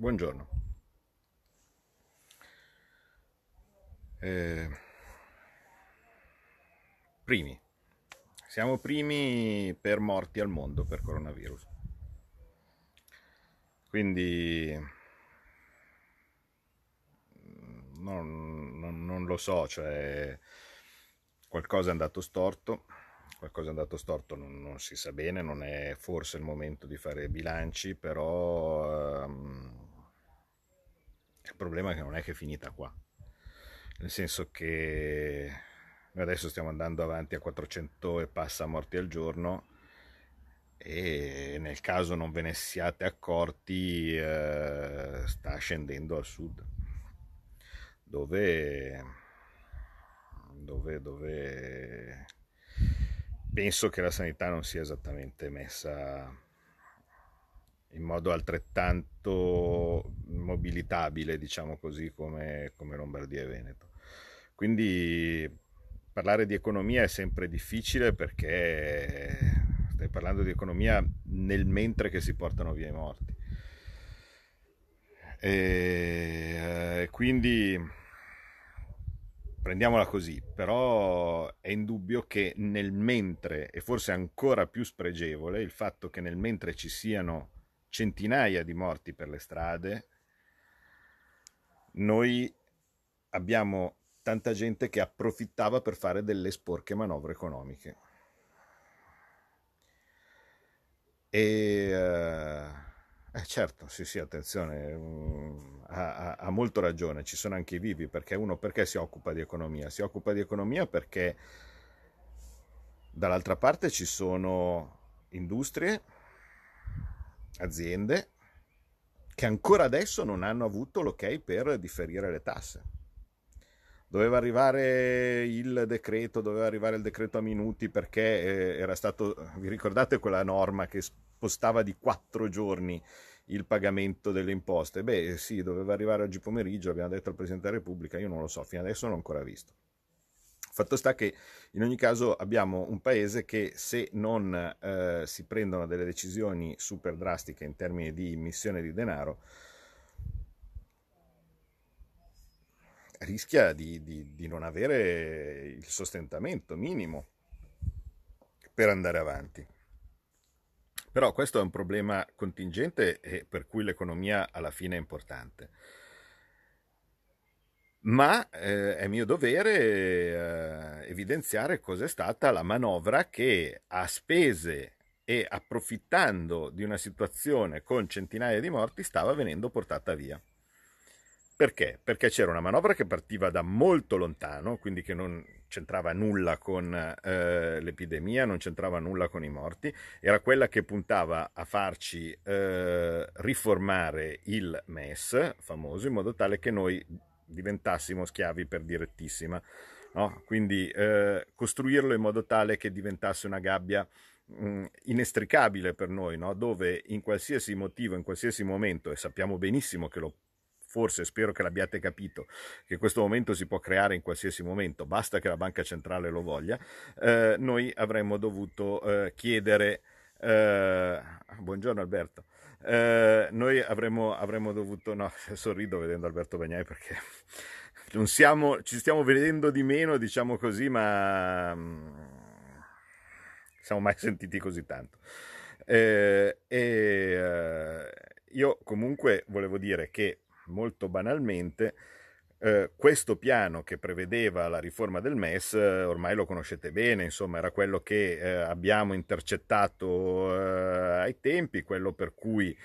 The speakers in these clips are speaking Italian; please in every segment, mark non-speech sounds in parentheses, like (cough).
Buongiorno. Eh, primi. Siamo primi per morti al mondo per coronavirus. Quindi non, non, non lo so, cioè qualcosa è andato storto qualcosa è andato storto non, non, si sa bene, non è forse il momento di fare bilanci, però um, il problema è che non è che è finita qua, nel senso che noi adesso stiamo andando avanti a 400 e passa morti al giorno e nel caso non ve ne siate accorti eh, sta scendendo al sud dove, dove, dove penso che la sanità non sia esattamente messa in modo altrettanto mobilitabile, diciamo così, come, come Lombardia e Veneto. Quindi parlare di economia è sempre difficile perché stai parlando di economia nel mentre che si portano via i morti. E, eh, quindi prendiamola così, però è indubbio che nel mentre, e forse ancora più spregevole, il fatto che nel mentre ci siano centinaia di morti per le strade, noi abbiamo tanta gente che approfittava per fare delle sporche manovre economiche. E eh, eh certo, sì, sì, attenzione, mm, ha, ha, molto ragione, ci sono anche i vivi, perché uno perché si occupa di economia? Si occupa di economia perché dall'altra parte ci sono industrie, aziende che ancora adesso non hanno avuto l'ok per differire le tasse. Doveva arrivare il decreto, doveva arrivare il decreto a minuti perché eh, era stato, vi ricordate quella norma che spostava di quattro giorni il pagamento delle imposte. Beh, sì, doveva arrivare oggi pomeriggio, abbiamo detto al Presidente della Repubblica, io non lo so, fino adesso non l'ho ancora visto. Fatto sta che in ogni caso abbiamo un paese che se non eh, si prendono delle decisioni super drastiche in termini di emissione di denaro, rischia di, di, di non avere il sostentamento minimo per andare avanti. Però questo è un problema contingente e per cui l'economia alla fine è importante. Ma eh, è mio dovere eh, evidenziare cos'è stata la manovra che a spese e approfittando di una situazione con centinaia di morti stava venendo portata via. Perché? Perché c'era una manovra che partiva da molto lontano, quindi che non c'entrava nulla con eh, l'epidemia, non c'entrava nulla con i morti, era quella che puntava a farci eh, riformare il MES famoso in modo tale che noi diventassimo schiavi per direttissima. No? Quindi eh, costruirlo in modo tale che diventasse una gabbia mh, mm, inestricabile per noi, no? dove in qualsiasi motivo, in qualsiasi momento, e sappiamo benissimo che lo forse spero che l'abbiate capito, che questo momento si può creare in qualsiasi momento, basta che la banca centrale lo voglia, eh, noi avremmo dovuto eh, chiedere, eh, buongiorno Alberto, eh, noi avremmo, avremmo, dovuto, no, (laughs) sorrido vedendo Alberto Bagnai perché (laughs) non siamo, ci stiamo vedendo di meno, diciamo così, ma mm, siamo mai sentiti così tanto. Eh, eh, io comunque volevo dire che molto banalmente, eh, questo piano che prevedeva la riforma del MES eh, ormai lo conoscete bene, insomma era quello che eh, abbiamo intercettato eh, ai tempi, quello per cui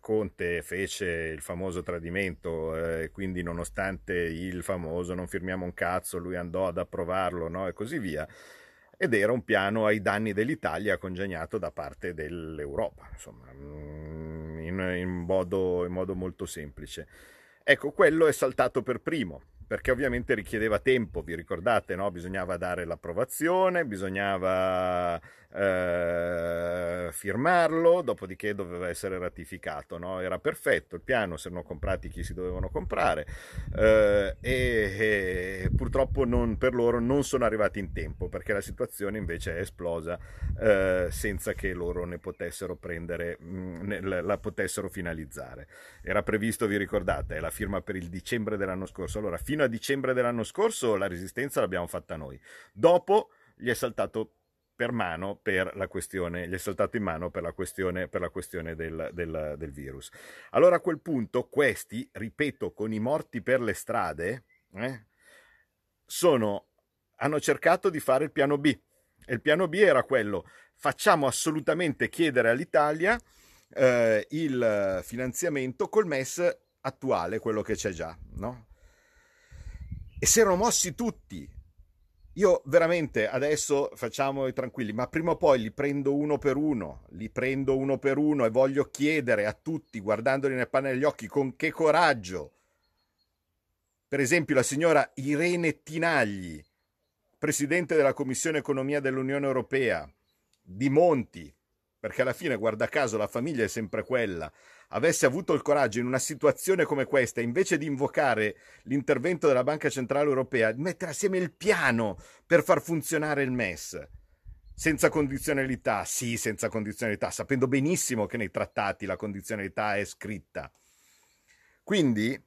Conte fece il famoso tradimento e quindi nonostante il famoso non firmiamo un cazzo lui andò ad approvarlo no? e così via ed era un piano ai danni dell'Italia congegnato da parte dell'Europa, insomma in, in, modo, in modo molto semplice. Ecco, quello è saltato per primo, perché ovviamente richiedeva tempo, vi ricordate, no? bisognava dare l'approvazione, bisognava eh, firmarlo, dopodiché doveva essere ratificato. No? Era perfetto il piano, si erano comprati chi si dovevano comprare eh, e, e, purtroppo non, per loro non sono arrivati in tempo perché la situazione invece è esplosa eh, senza che loro ne potessero prendere, mh, mm, ne, la potessero finalizzare. Era previsto, vi ricordate, la firma per il dicembre dell'anno scorso. Allora, fino a dicembre dell'anno scorso la resistenza l'abbiamo fatta noi. Dopo gli è saltato per mano per la questione, gli è saltato in mano per la questione, per la questione del, del, del, virus. Allora a quel punto questi, ripeto, con i morti per le strade, eh, sono, hanno cercato di fare il piano B. E il piano B era quello, facciamo assolutamente chiedere all'Italia eh, il finanziamento col MES attuale, quello che c'è già, no? E si erano mossi tutti, io veramente adesso facciamo i tranquilli, ma prima o poi li prendo uno per uno, li prendo uno per uno e voglio chiedere a tutti, guardandoli nel pane negli occhi, con che coraggio. Per esempio la signora Irene Tinagli, presidente della Commissione Economia dell'Unione Europea, di Monti, perché alla fine, guarda caso, la famiglia è sempre quella, avesse avuto il coraggio in una situazione come questa, invece di invocare l'intervento della Banca Centrale Europea, di mettere assieme il piano per far funzionare il MES. Senza condizionalità, sì, senza condizionalità, sapendo benissimo che nei trattati la condizionalità è scritta. Quindi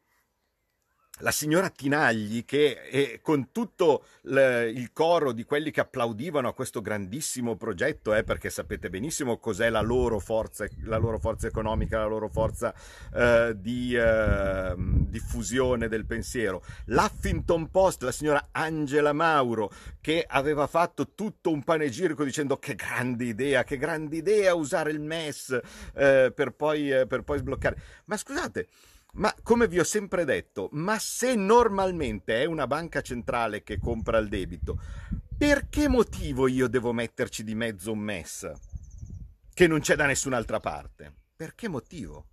la signora Tinagli che eh, con tutto il coro di quelli che applaudivano a questo grandissimo progetto, eh, perché sapete benissimo cos'è la loro forza, la loro forza economica, la loro forza eh, di ehm, diffusione del pensiero. L'Huffington Post, la signora Angela Mauro, che aveva fatto tutto un panegirico dicendo che grande idea, che grande idea usare il MES eh, per poi, eh, per poi sbloccare. Ma scusate, ma come vi ho sempre detto, ma se normalmente è una banca centrale che compra il debito, per che motivo io devo metterci di mezzo un MES che non c'è da nessun'altra parte? Per che motivo?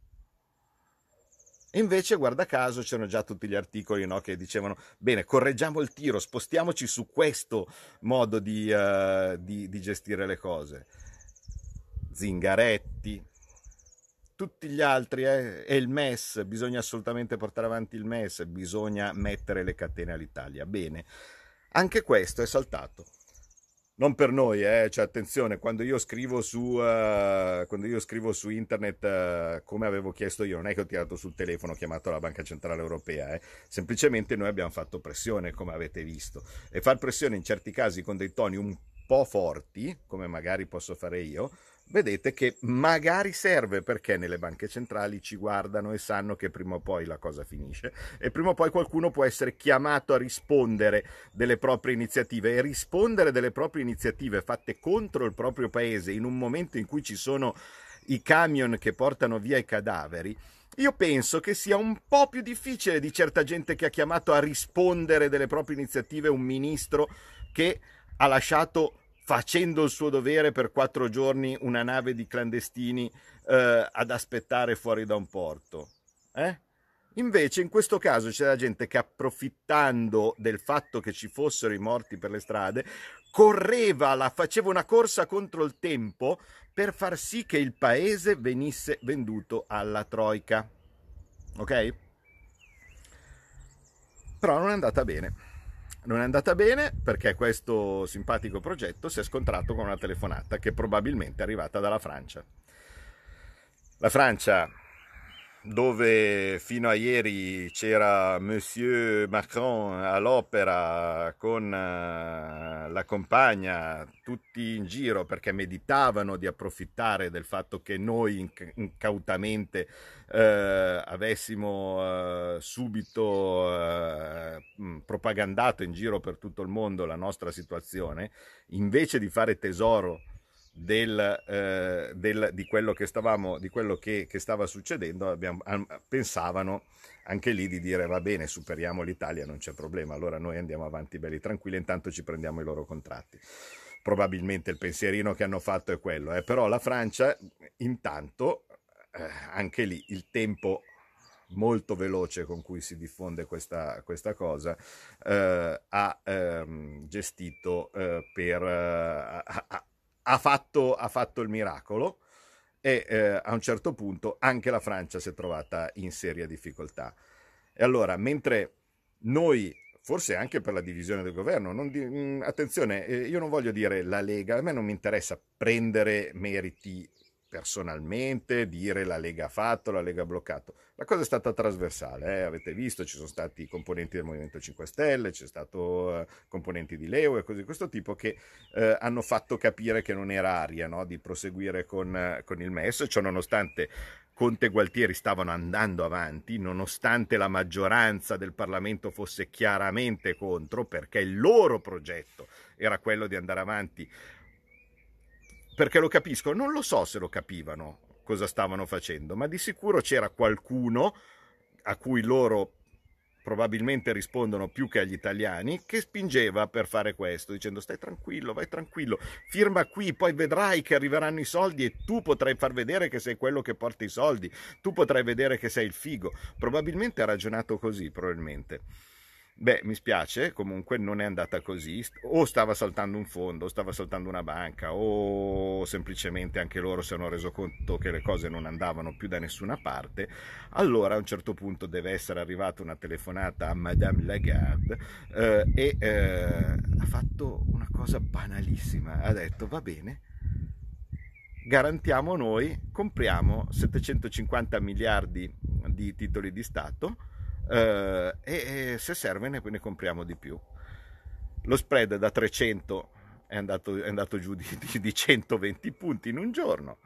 Invece, guarda caso, c'erano già tutti gli articoli no, che dicevano, bene, correggiamo il tiro, spostiamoci su questo modo di, uh, di, di gestire le cose. Zingaretti, tutti gli altri eh, è il MES, bisogna assolutamente portare avanti il MES, bisogna mettere le catene all'Italia. Bene, anche questo è saltato. Non per noi, eh, cioè attenzione, quando io scrivo su, uh, quando io scrivo su internet uh, come avevo chiesto io, non è che ho tirato sul telefono, ho chiamato la Banca Centrale Europea, eh. semplicemente noi abbiamo fatto pressione, come avete visto, e far pressione in certi casi con dei toni un po' forti, come magari posso fare io, vedete che magari serve perché nelle banche centrali ci guardano e sanno che prima o poi la cosa finisce e prima o poi qualcuno può essere chiamato a rispondere delle proprie iniziative e rispondere delle proprie iniziative fatte contro il proprio paese in un momento in cui ci sono i camion che portano via i cadaveri. Io penso che sia un po' più difficile di certa gente che ha chiamato a rispondere delle proprie iniziative un ministro che ha lasciato facendo il suo dovere per quattro giorni una nave di clandestini eh, ad aspettare fuori da un porto. Eh? Invece in questo caso c'era gente che approfittando del fatto che ci fossero i morti per le strade, correva, la, faceva una corsa contro il tempo per far sì che il paese venisse venduto alla Troica. Ok? Però non è andata bene. Non è andata bene perché questo simpatico progetto si è scontrato con una telefonata che probabilmente è arrivata dalla Francia. La Francia, dove fino a ieri c'era Monsieur Macron all'opera con eh, la compagna, tutti in giro perché meditavano di approfittare del fatto che noi incautamente eh, avessimo eh, subito eh, propagandato in giro per tutto il mondo la nostra situazione, invece di fare tesoro del, eh, del, di quello che, stavamo, di quello che, che stava succedendo, abbiamo, pensavano anche lì di dire va bene, superiamo l'Italia, non c'è problema, allora noi andiamo avanti belli tranquilli, intanto ci prendiamo i loro contratti. Probabilmente il pensierino che hanno fatto è quello, eh? però la Francia intanto eh, anche lì il tempo molto veloce con cui si diffonde questa, questa cosa eh, ha ehm, gestito eh, per, eh, ha, ha fatto, ha fatto il miracolo e eh, a un certo punto anche la Francia si è trovata in seria difficoltà. E allora, mentre noi, forse anche per la divisione del governo, di, mm, attenzione, eh, io non voglio dire la Lega, a me non mi interessa prendere meriti personalmente, dire la Lega ha fatto, la Lega ha bloccato. La cosa è stata trasversale, eh? avete visto, ci sono stati componenti del Movimento 5 Stelle, c'è stato eh, componenti di Leo e cose di questo tipo che eh, hanno fatto capire che non era aria no? di proseguire con, con il MES, ciò nonostante Conte e Gualtieri stavano andando avanti, nonostante la maggioranza del Parlamento fosse chiaramente contro, perché il loro progetto era quello di andare avanti perché lo capisco, non lo so se lo capivano cosa stavano facendo, ma di sicuro c'era qualcuno a cui loro probabilmente rispondono più che agli italiani, che spingeva per fare questo, dicendo stai tranquillo, vai tranquillo, firma qui, poi vedrai che arriveranno i soldi e tu potrai far vedere che sei quello che porta i soldi, tu potrai vedere che sei il figo. Probabilmente ha ragionato così, probabilmente. Beh, mi spiace, comunque non è andata così, o stava saltando un fondo, o stava saltando una banca, o semplicemente anche loro si hanno reso conto che le cose non andavano più da nessuna parte, allora a un certo punto deve essere arrivata una telefonata a Madame Lagarde eh, e eh, ha fatto una cosa banalissima, ha detto va bene, garantiamo noi, compriamo 750 miliardi di titoli di Stato, eh, e, se serve ne, ne, compriamo di più. Lo spread da 300 è andato, è andato giù di, di, di 120 punti in un giorno.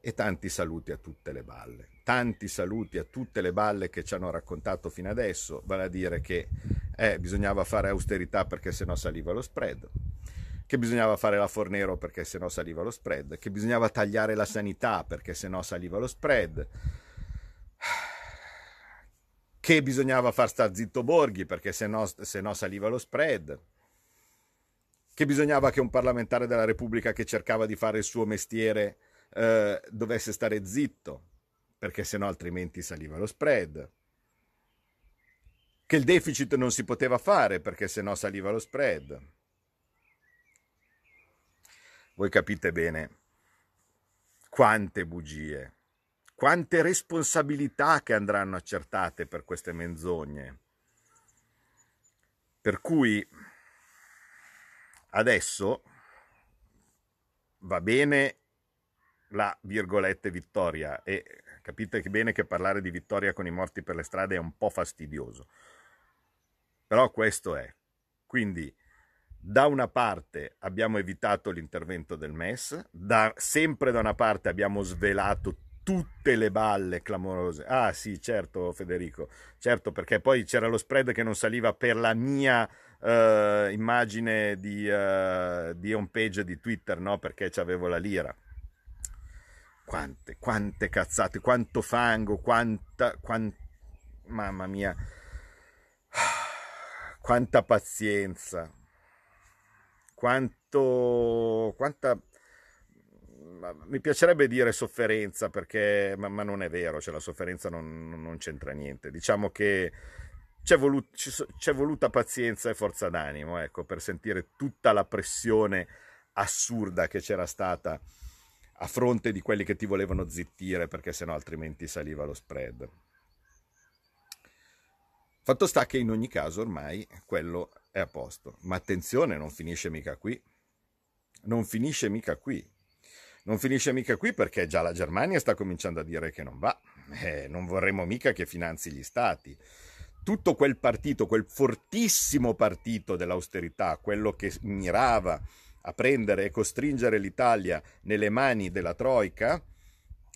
E tanti saluti a tutte le balle. Tanti saluti a tutte le balle che ci hanno raccontato fino adesso, vale a dire che eh, bisognava fare austerità perché sennò saliva lo spread che bisognava fare la Fornero perché sennò saliva lo spread, che bisognava tagliare la sanità perché sennò saliva lo spread, che bisognava far star zitto Borghi perché sennò, sennò saliva lo spread, che bisognava che un parlamentare della Repubblica che cercava di fare il suo mestiere eh, dovesse stare zitto perché sennò altrimenti saliva lo spread che il deficit non si poteva fare perché sennò saliva lo spread voi capite bene quante bugie, quante responsabilità che andranno accertate per queste menzogne. Per cui adesso va bene la virgolette vittoria e capite bene che parlare di vittoria con i morti per le strade è un po' fastidioso. Però questo è. Quindi da una parte abbiamo evitato l'intervento del MES, da, sempre da una parte abbiamo svelato tutte le balle clamorose. Ah sì, certo Federico, certo perché poi c'era lo spread che non saliva per la mia uh, immagine di, uh, di home page di Twitter, no? Perché c'avevo la lira. Quante, quante cazzate, quanto fango, quanta, quant... mamma mia, (sighs) quanta pazienza quanto, quanta mi piacerebbe dire sofferenza perché ma, ma, non è vero, cioè la sofferenza non, non c'entra niente. Diciamo che c'è, volut, c'è, voluta pazienza e forza d'animo ecco, per sentire tutta la pressione assurda che c'era stata a fronte di quelli che ti volevano zittire perché sennò altrimenti saliva lo spread. Fatto sta che in ogni caso ormai quello è a posto. Ma attenzione, non finisce mica qui. Non finisce mica qui. Non finisce mica qui perché già la Germania sta cominciando a dire che non va. Eh, non vorremmo mica che finanzi gli stati. Tutto quel partito, quel fortissimo partito dell'austerità, quello che mirava a prendere e costringere l'Italia nelle mani della Troica,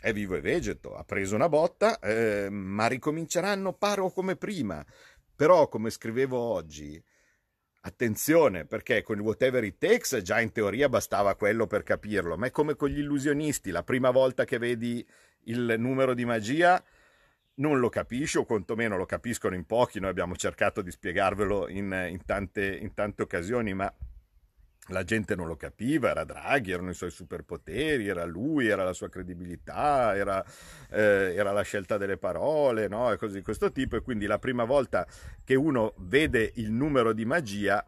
è vivo e vegeto, ha preso una botta, eh, ma ricominceranno paro come prima. Però, come scrivevo oggi, Attenzione, perché con il whatever it takes già in teoria bastava quello per capirlo, ma è come con gli illusionisti, la prima volta che vedi il numero di magia non lo capisci o quantomeno lo capiscono in pochi, noi abbiamo cercato di spiegarvelo in, in, tante, in tante occasioni, ma la gente non lo capiva, era Draghi, erano i suoi superpoteri, era lui, era la sua credibilità, era, eh, era la scelta delle parole, no? e cose di questo tipo. E quindi la prima volta che uno vede il numero di magia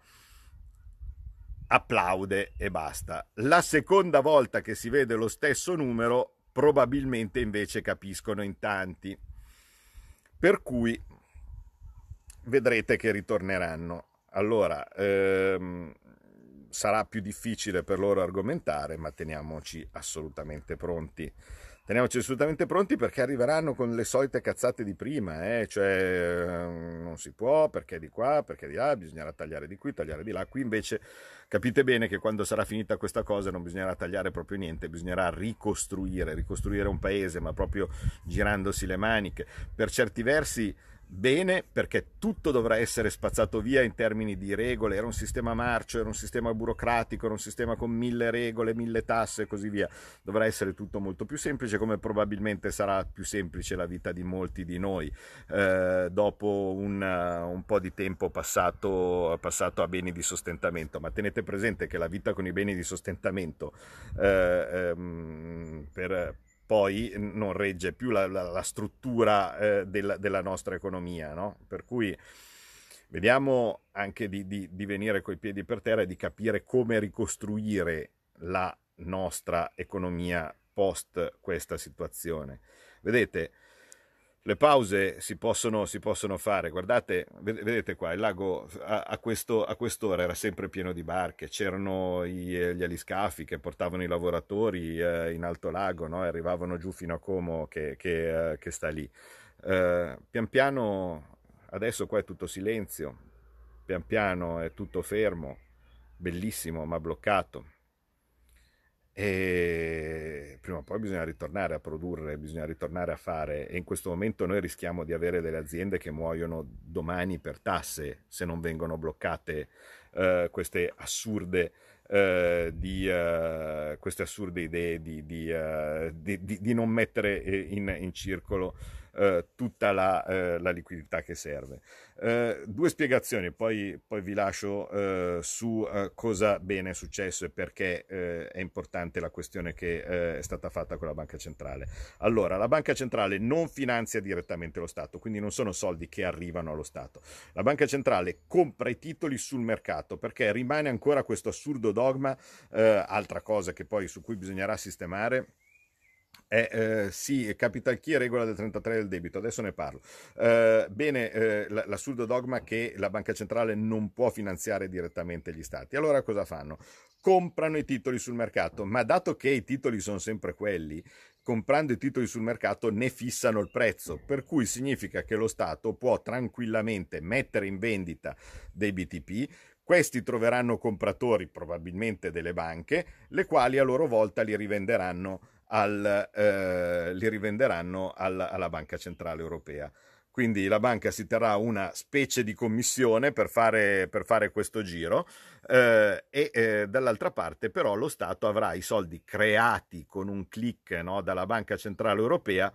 applaude e basta. La seconda volta che si vede lo stesso numero, probabilmente invece capiscono in tanti. Per cui vedrete che ritorneranno. Allora, ehm, sarà più difficile per loro argomentare, ma teniamoci assolutamente pronti. Teniamoci assolutamente pronti perché arriveranno con le solite cazzate di prima, eh? cioè ehm, non si può perché di qua, perché di là, bisognerà tagliare di qui, tagliare di là. Qui invece capite bene che quando sarà finita questa cosa non bisognerà tagliare proprio niente, bisognerà ricostruire, ricostruire un paese, ma proprio girandosi le maniche. Per certi versi bene perché tutto dovrà essere spazzato via in termini di regole, era un sistema marcio, era un sistema burocratico, era un sistema con mille regole, mille tasse e così via, dovrà essere tutto molto più semplice come probabilmente sarà più semplice la vita di molti di noi. Eh, dopo un, un, po' di tempo passato, passato, a beni di sostentamento, ma tenete presente che la vita con i beni di sostentamento eh, ehm, per poi non regge più la, la, la struttura eh, della, della, nostra economia, no? Per cui vediamo anche di, di, di venire coi piedi per terra e di capire come ricostruire la nostra economia post questa situazione. Vedete, le pause si possono, si possono, fare. Guardate, vedete qua, il lago a, a, questo, a, quest'ora era sempre pieno di barche, c'erano i, gli aliscafi che portavano i lavoratori eh, in alto lago no? arrivavano giù fino a Como che, che, eh, che sta lì. Eh, pian piano, adesso qua è tutto silenzio, pian piano è tutto fermo, bellissimo ma bloccato e prima o poi bisogna ritornare a produrre, bisogna ritornare a fare. E in questo momento noi rischiamo di avere delle aziende che muoiono domani per tasse se non vengono bloccate eh, queste assurde Uh, di uh, queste assurde idee di, di, uh, di, non mettere in, in circolo tutta la, la, liquidità che serve. due spiegazioni, poi, poi vi lascio su cosa bene è successo e perché è importante la questione che è stata fatta con la banca centrale. Allora, la banca centrale non finanzia direttamente lo Stato, quindi non sono soldi che arrivano allo Stato. La banca centrale compra i titoli sul mercato perché rimane ancora questo assurdo dogma, eh, altra cosa che poi su cui bisognerà sistemare è eh, sì, capital key è regola del 33 del debito, adesso ne parlo. Eh, bene, eh, l'assurdo dogma che la banca centrale non può finanziare direttamente gli stati. Allora cosa fanno? Comprano i titoli sul mercato, ma dato che i titoli sono sempre quelli, comprando i titoli sul mercato ne fissano il prezzo, per cui significa che lo Stato può tranquillamente mettere in vendita dei BTP, questi troveranno compratori, probabilmente delle banche, le quali a loro volta li rivenderanno, al, eh, li rivenderanno al, alla Banca Centrale Europea. Quindi la banca si terrà una specie di commissione per fare, per fare questo giro eh, e eh, dall'altra parte però lo Stato avrà i soldi creati con un click no, dalla Banca Centrale Europea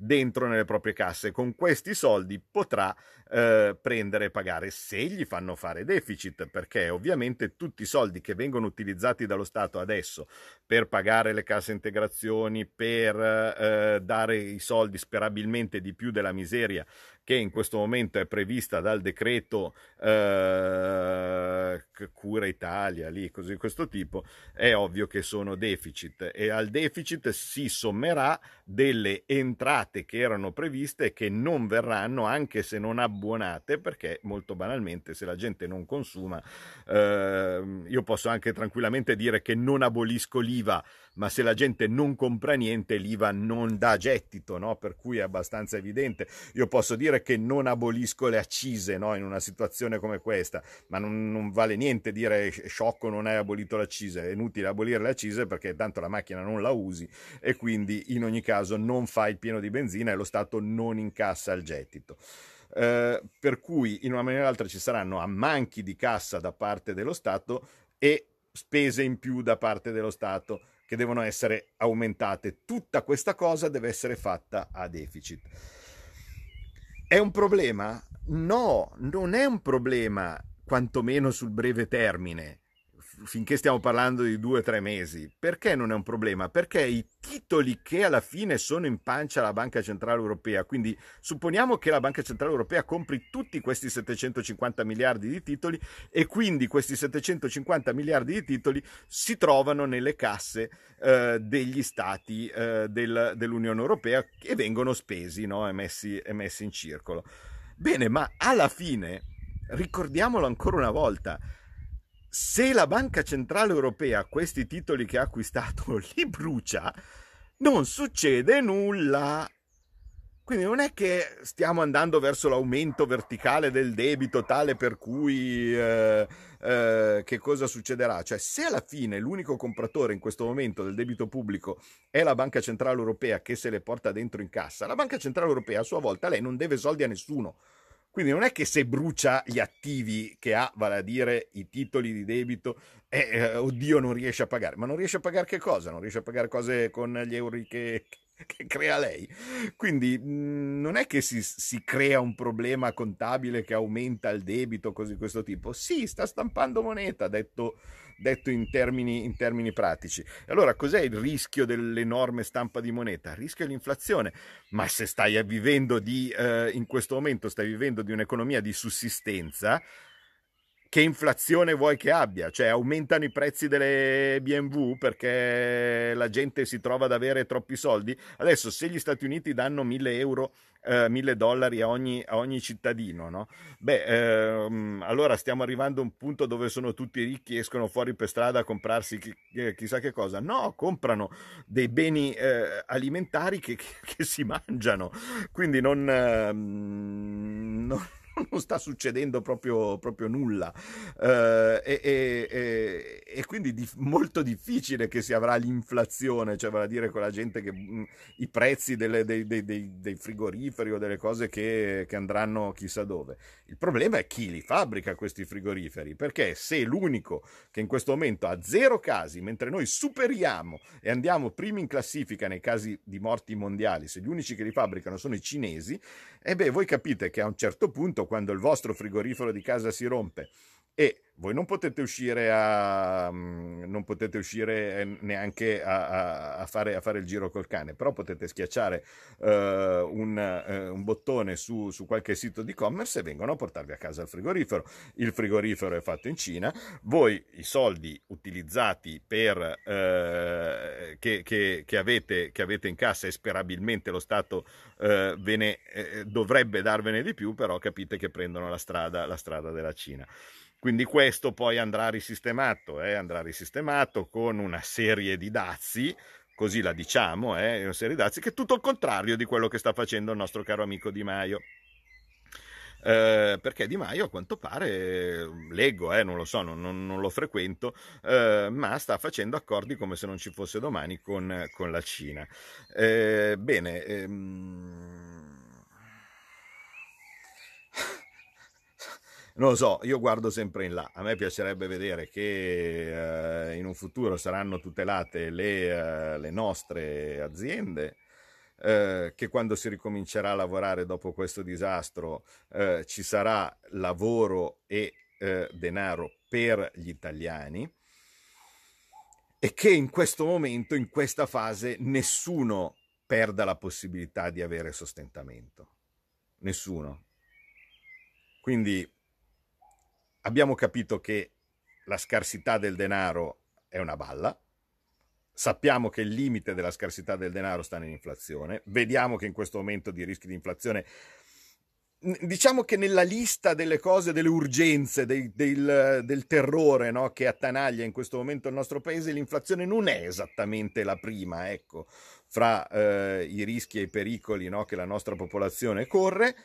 dentro nelle proprie casse. Con questi soldi potrà eh, prendere e pagare se gli fanno fare deficit, perché ovviamente tutti i soldi che vengono utilizzati dallo Stato adesso per pagare le casse integrazioni, per eh, dare i soldi sperabilmente di più della miseria che in questo momento è prevista dal decreto eh, Cura Italia, lì, così di questo tipo, è ovvio che sono deficit. E al deficit si sommerà delle entrate che erano previste e che non verranno anche se non abbonate perché molto banalmente se la gente non consuma eh, io posso anche tranquillamente dire che non abolisco l'IVA ma se la gente non compra niente l'IVA non dà gettito, no? per cui è abbastanza evidente. Io posso dire che non abolisco le accise no? in una situazione come questa, ma non, non vale niente dire sciocco non hai abolito l'accise, è inutile abolire le accise perché tanto la macchina non la usi e quindi in ogni caso non fai il pieno di benzina e lo Stato non incassa il gettito. Eh, per cui in una maniera o l'altra ci saranno ammanchi di cassa da parte dello Stato e spese in più da parte dello Stato che devono essere aumentate. Tutta questa cosa deve essere fatta a deficit. È un problema? No, non è un problema, quantomeno sul breve termine. Finché stiamo parlando di due o tre mesi. Perché non è un problema? Perché i titoli che alla fine sono in pancia alla Banca Centrale Europea, quindi supponiamo che la Banca Centrale Europea compri tutti questi 750 miliardi di titoli e quindi questi 750 miliardi di titoli si trovano nelle casse eh, degli stati eh, del, dell'Unione Europea e vengono spesi no? e, messi, messi in circolo. Bene, ma alla fine, ricordiamolo ancora una volta, se la Banca Centrale Europea questi titoli che ha acquistato (laughs) li brucia, non succede nulla. Quindi non è che stiamo andando verso l'aumento verticale del debito tale per cui eh, eh, che cosa succederà? Cioè se alla fine l'unico compratore in questo momento del debito pubblico è la Banca Centrale Europea che se le porta dentro in cassa, la Banca Centrale Europea a sua volta lei non deve soldi a nessuno quindi non è che se brucia gli attivi che ha, vale a dire i titoli di debito, eh, eh, oddio non riesce a pagare. Ma non riesce a pagare che cosa? Non riesce a pagare cose con gli euro che, che crea lei. Quindi mh, mm, non è che si, si, crea un problema contabile che aumenta il debito, così di questo tipo. Sì, sta stampando moneta, detto detto in termini, in termini pratici. Allora, cos'è il rischio dell'enorme stampa di moneta? Il rischio è l'inflazione, ma se stai vivendo di, eh, in questo momento stai vivendo di un'economia di sussistenza, che inflazione vuoi che abbia? Cioè aumentano i prezzi delle BMW perché la gente si trova ad avere troppi soldi? Adesso se gli Stati Uniti danno 1000 euro, eh, 1000 dollari a ogni, a ogni cittadino, no? Beh, ehm, allora stiamo arrivando a un punto dove sono tutti ricchi escono fuori per strada a comprarsi chi, chissà che cosa. No, comprano dei beni eh, alimentari che, che, che, si mangiano. Quindi non... Ehm, non (laughs) non sta succedendo proprio, proprio nulla eh, e, e, e, quindi di, molto difficile che si avrà l'inflazione, cioè vale a dire con la gente che mh, mm, i prezzi delle, dei, dei, dei, dei, frigoriferi o delle cose che, che, andranno chissà dove. Il problema è chi li fabbrica questi frigoriferi, perché se l'unico che in questo momento ha zero casi, mentre noi superiamo e andiamo primi in classifica nei casi di morti mondiali, se gli unici che li fabbricano sono i cinesi, e beh, voi capite che a un certo punto, quando il vostro frigorifero di casa si rompe. E voi non potete uscire, a, mm, non potete uscire eh, neanche a, a, fare, a, fare, il giro col cane, però potete schiacciare uh, un, uh, un, bottone su, su, qualche sito di e-commerce e vengono a portarvi a casa il frigorifero. Il frigorifero è fatto in Cina, voi i soldi utilizzati per, uh, che, che, che, avete, che, avete, in cassa e sperabilmente lo Stato ve ne, dovrebbe darvene di più, però capite che prendono la strada, la strada della Cina. Quindi questo poi andrà risistemato, eh? andrà risistemato con una serie di dazi, così la diciamo, eh? una serie di dazi che è tutto il contrario di quello che sta facendo il nostro caro amico Di Maio. Eh, perché Di Maio a quanto pare, leggo, eh, non lo so, non, non, non lo frequento, eh, ma sta facendo accordi come se non ci fosse domani con, con la Cina. Eh, bene, ehm non lo so, io guardo sempre in là. A me piacerebbe vedere che eh, in un futuro saranno tutelate le, eh, le nostre aziende, eh, che quando si ricomincerà a lavorare dopo questo disastro eh, ci sarà lavoro e eh, denaro per gli italiani e che in questo momento, in questa fase, nessuno perda la possibilità di avere sostentamento. Nessuno. Quindi abbiamo capito che la scarsità del denaro è una balla, sappiamo che il limite della scarsità del denaro sta nell'inflazione, vediamo che in questo momento di rischi di inflazione diciamo che nella lista delle cose, delle urgenze, dei, del, del, terrore no, che attanaglia in questo momento il nostro paese, l'inflazione non è esattamente la prima, ecco, fra eh, i rischi e i pericoli no, che la nostra popolazione corre,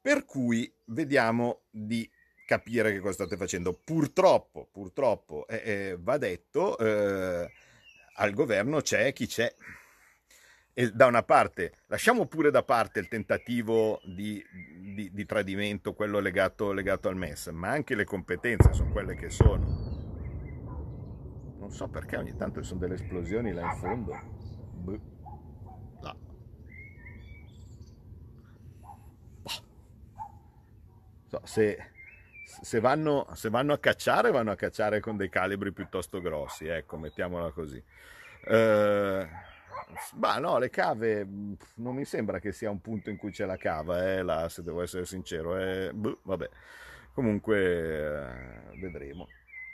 per cui vediamo di capire che cosa state facendo. Purtroppo, purtroppo, eh, eh, va detto, eh, al governo c'è chi c'è. E da una parte, lasciamo pure da parte il tentativo di, di, di tradimento, quello legato, legato, al MES, ma anche le competenze sono quelle che sono. Non so perché ogni tanto ci sono delle esplosioni là in fondo. So, se se vanno, se vanno, a cacciare, vanno a cacciare con dei calibri piuttosto grossi, ecco, mettiamola così. Eh, ma no, le cave non mi sembra che sia un punto in cui c'è la cava, eh, là, se devo essere sincero. Eh, boh, vabbè, comunque eh, vedremo.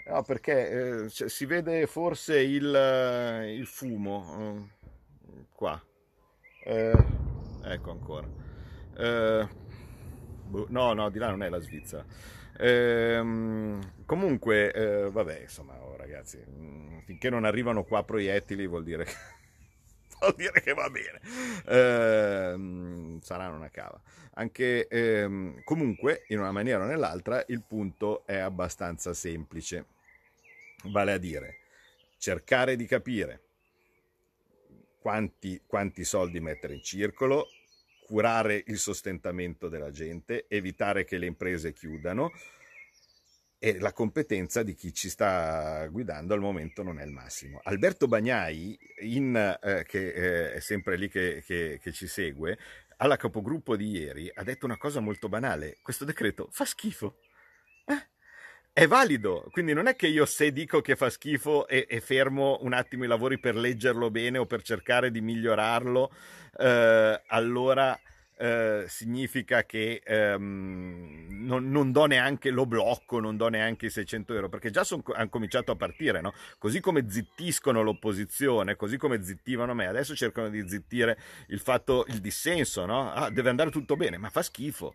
No, perché eh, cioè, si vede forse il, eh, il fumo eh, qua. ecco ancora. Boh, no, no, di là non è la Svizzera. Ehm, comunque, eh, vabbè, insomma, oh, ragazzi, mm, finché non arrivano qua proiettili vuol dire che, (laughs) vuol dire che va bene. Ehm, saranno una cava. Anche, ehm, comunque, in una maniera o nell'altra, il punto è abbastanza semplice. Vale a dire, cercare di capire quanti, quanti soldi mettere in circolo, curare il sostentamento della gente, evitare che le imprese chiudano e la competenza di chi ci sta guidando al momento non è il massimo. Alberto Bagnai, in, eh, che eh, è sempre lì che, che, che ci segue, alla capogruppo di ieri ha detto una cosa molto banale, questo decreto fa schifo. È valido, quindi non è che io se dico che fa schifo e, e fermo un attimo i lavori per leggerlo bene o per cercare di migliorarlo, eh, allora eh, significa che ehm, non, non, do neanche lo blocco, non do neanche i 600 euro, perché già hanno cominciato a partire, no? Così come zittiscono l'opposizione, così come zittivano me, adesso cercano di zittire il fatto, il dissenso, no? Ah, deve andare tutto bene, ma fa schifo.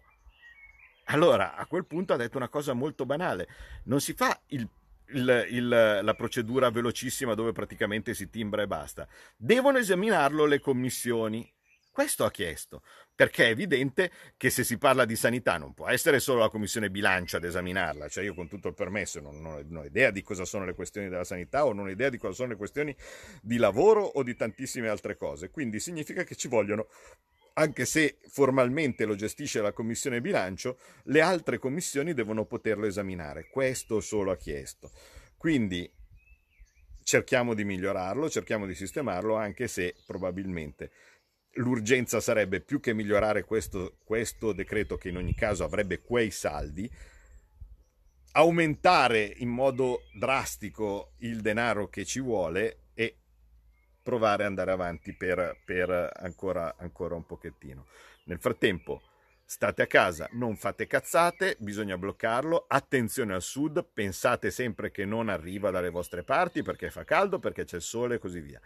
Allora, a quel punto ha detto una cosa molto banale, non si fa il il, il, la procedura velocissima dove praticamente si timbra e basta. Devono esaminarlo le commissioni. Questo ha chiesto, perché è evidente che se si parla di sanità non può essere solo la commissione bilancio ad esaminarla, cioè io con tutto il permesso non, non, non ho idea di cosa sono le questioni della sanità o non ho idea di cosa sono le questioni di lavoro o di tantissime altre cose, quindi significa che ci vogliono anche se formalmente lo gestisce la commissione bilancio, le altre commissioni devono poterlo esaminare. Questo solo ha chiesto. Quindi cerchiamo di migliorarlo, cerchiamo di sistemarlo, anche se probabilmente l'urgenza sarebbe più che migliorare questo, questo decreto che in ogni caso avrebbe quei saldi, aumentare in modo drastico il denaro che ci vuole provare ad andare avanti per, per ancora, ancora un pochettino. Nel frattempo state a casa, non fate cazzate, bisogna bloccarlo, attenzione al sud, pensate sempre che non arriva dalle vostre parti perché fa caldo, perché c'è il sole e così via.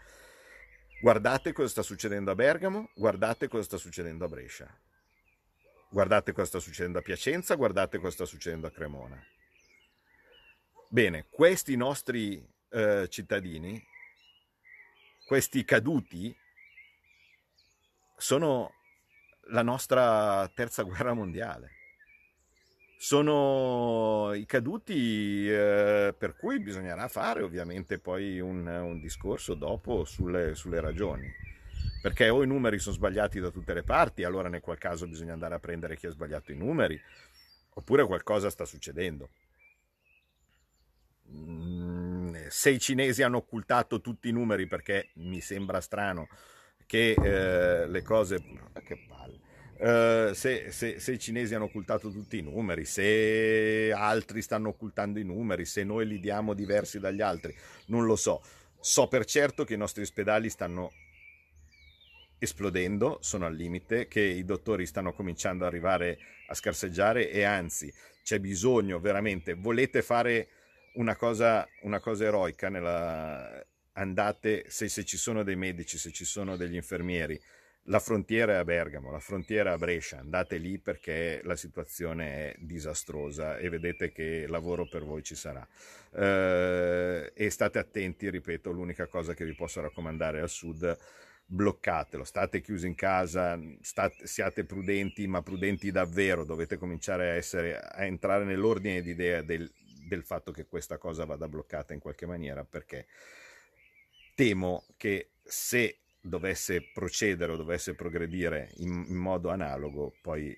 Guardate cosa sta succedendo a Bergamo, guardate cosa sta succedendo a Brescia. Guardate cosa sta succedendo a Piacenza, guardate cosa sta succedendo a Cremona. Bene, questi nostri eh, cittadini, questi caduti, sono la nostra terza guerra mondiale sono i caduti eh, per cui bisognerà fare ovviamente poi un, un discorso dopo sulle, sulle, ragioni. Perché o i numeri sono sbagliati da tutte le parti, allora nel qual caso bisogna andare a prendere chi ha sbagliato i numeri, oppure qualcosa sta succedendo. Mm, se i cinesi hanno occultato tutti i numeri perché mi sembra strano che eh, le cose... Che palle Uh, se, se, se, i cinesi hanno occultato tutti i numeri, se altri stanno occultando i numeri, se noi li diamo diversi dagli altri, non lo so. So per certo che i nostri ospedali stanno esplodendo, sono al limite, che i dottori stanno cominciando ad arrivare a scarseggiare e anzi c'è bisogno veramente, volete fare una cosa, una cosa eroica, nella... andate, se, se ci sono dei medici, se ci sono degli infermieri, la frontiera è a Bergamo, la frontiera è a Brescia, andate lì perché la situazione è disastrosa e vedete che lavoro per voi ci sarà. Eh, e state attenti, ripeto, l'unica cosa che vi posso raccomandare al sud, bloccatelo, state chiusi in casa, state, siate prudenti, ma prudenti davvero, dovete cominciare a, essere, a entrare nell'ordine d'idea del, del fatto che questa cosa vada bloccata in qualche maniera perché temo che se dovesse procedere o dovesse progredire in, in modo analogo, poi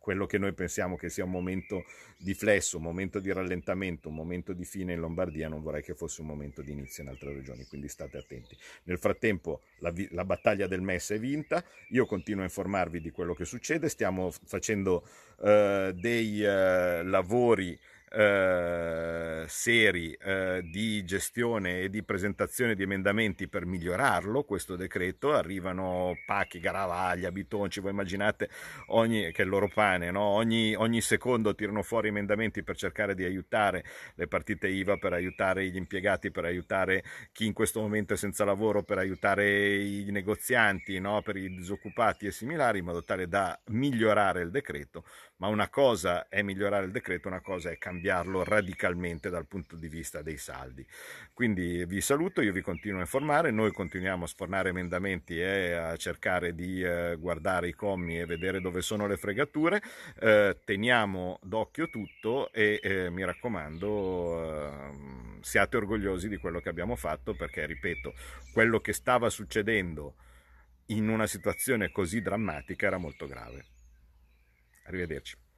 quello che noi pensiamo che sia un momento di flesso, un momento di rallentamento, un momento di fine in Lombardia, non vorrei che fosse un momento di inizio in altre regioni, quindi state attenti. Nel frattempo la, la battaglia del MES è vinta, io continuo a informarvi di quello che succede, stiamo facendo eh, dei eh, lavori eh, seri eh, di gestione e di presentazione di emendamenti per migliorarlo questo decreto arrivano pacchi, garavaglia, bitonci voi immaginate ogni, che è il loro pane no? ogni, ogni secondo tirano fuori emendamenti per cercare di aiutare le partite IVA per aiutare gli impiegati per aiutare chi in questo momento è senza lavoro per aiutare i negozianti no? per i disoccupati e similari in modo tale da migliorare il decreto ma una cosa è migliorare il decreto una cosa è cambiare cambiarlo radicalmente dal punto di vista dei saldi. Quindi vi saluto, io vi continuo a informare, noi continuiamo a sfornare emendamenti e a cercare di eh, guardare i commi e vedere dove sono le fregature, eh, teniamo d'occhio tutto e eh, mi raccomando ehm, siate orgogliosi di quello che abbiamo fatto perché, ripeto, quello che stava succedendo in una situazione così drammatica era molto grave. Arrivederci.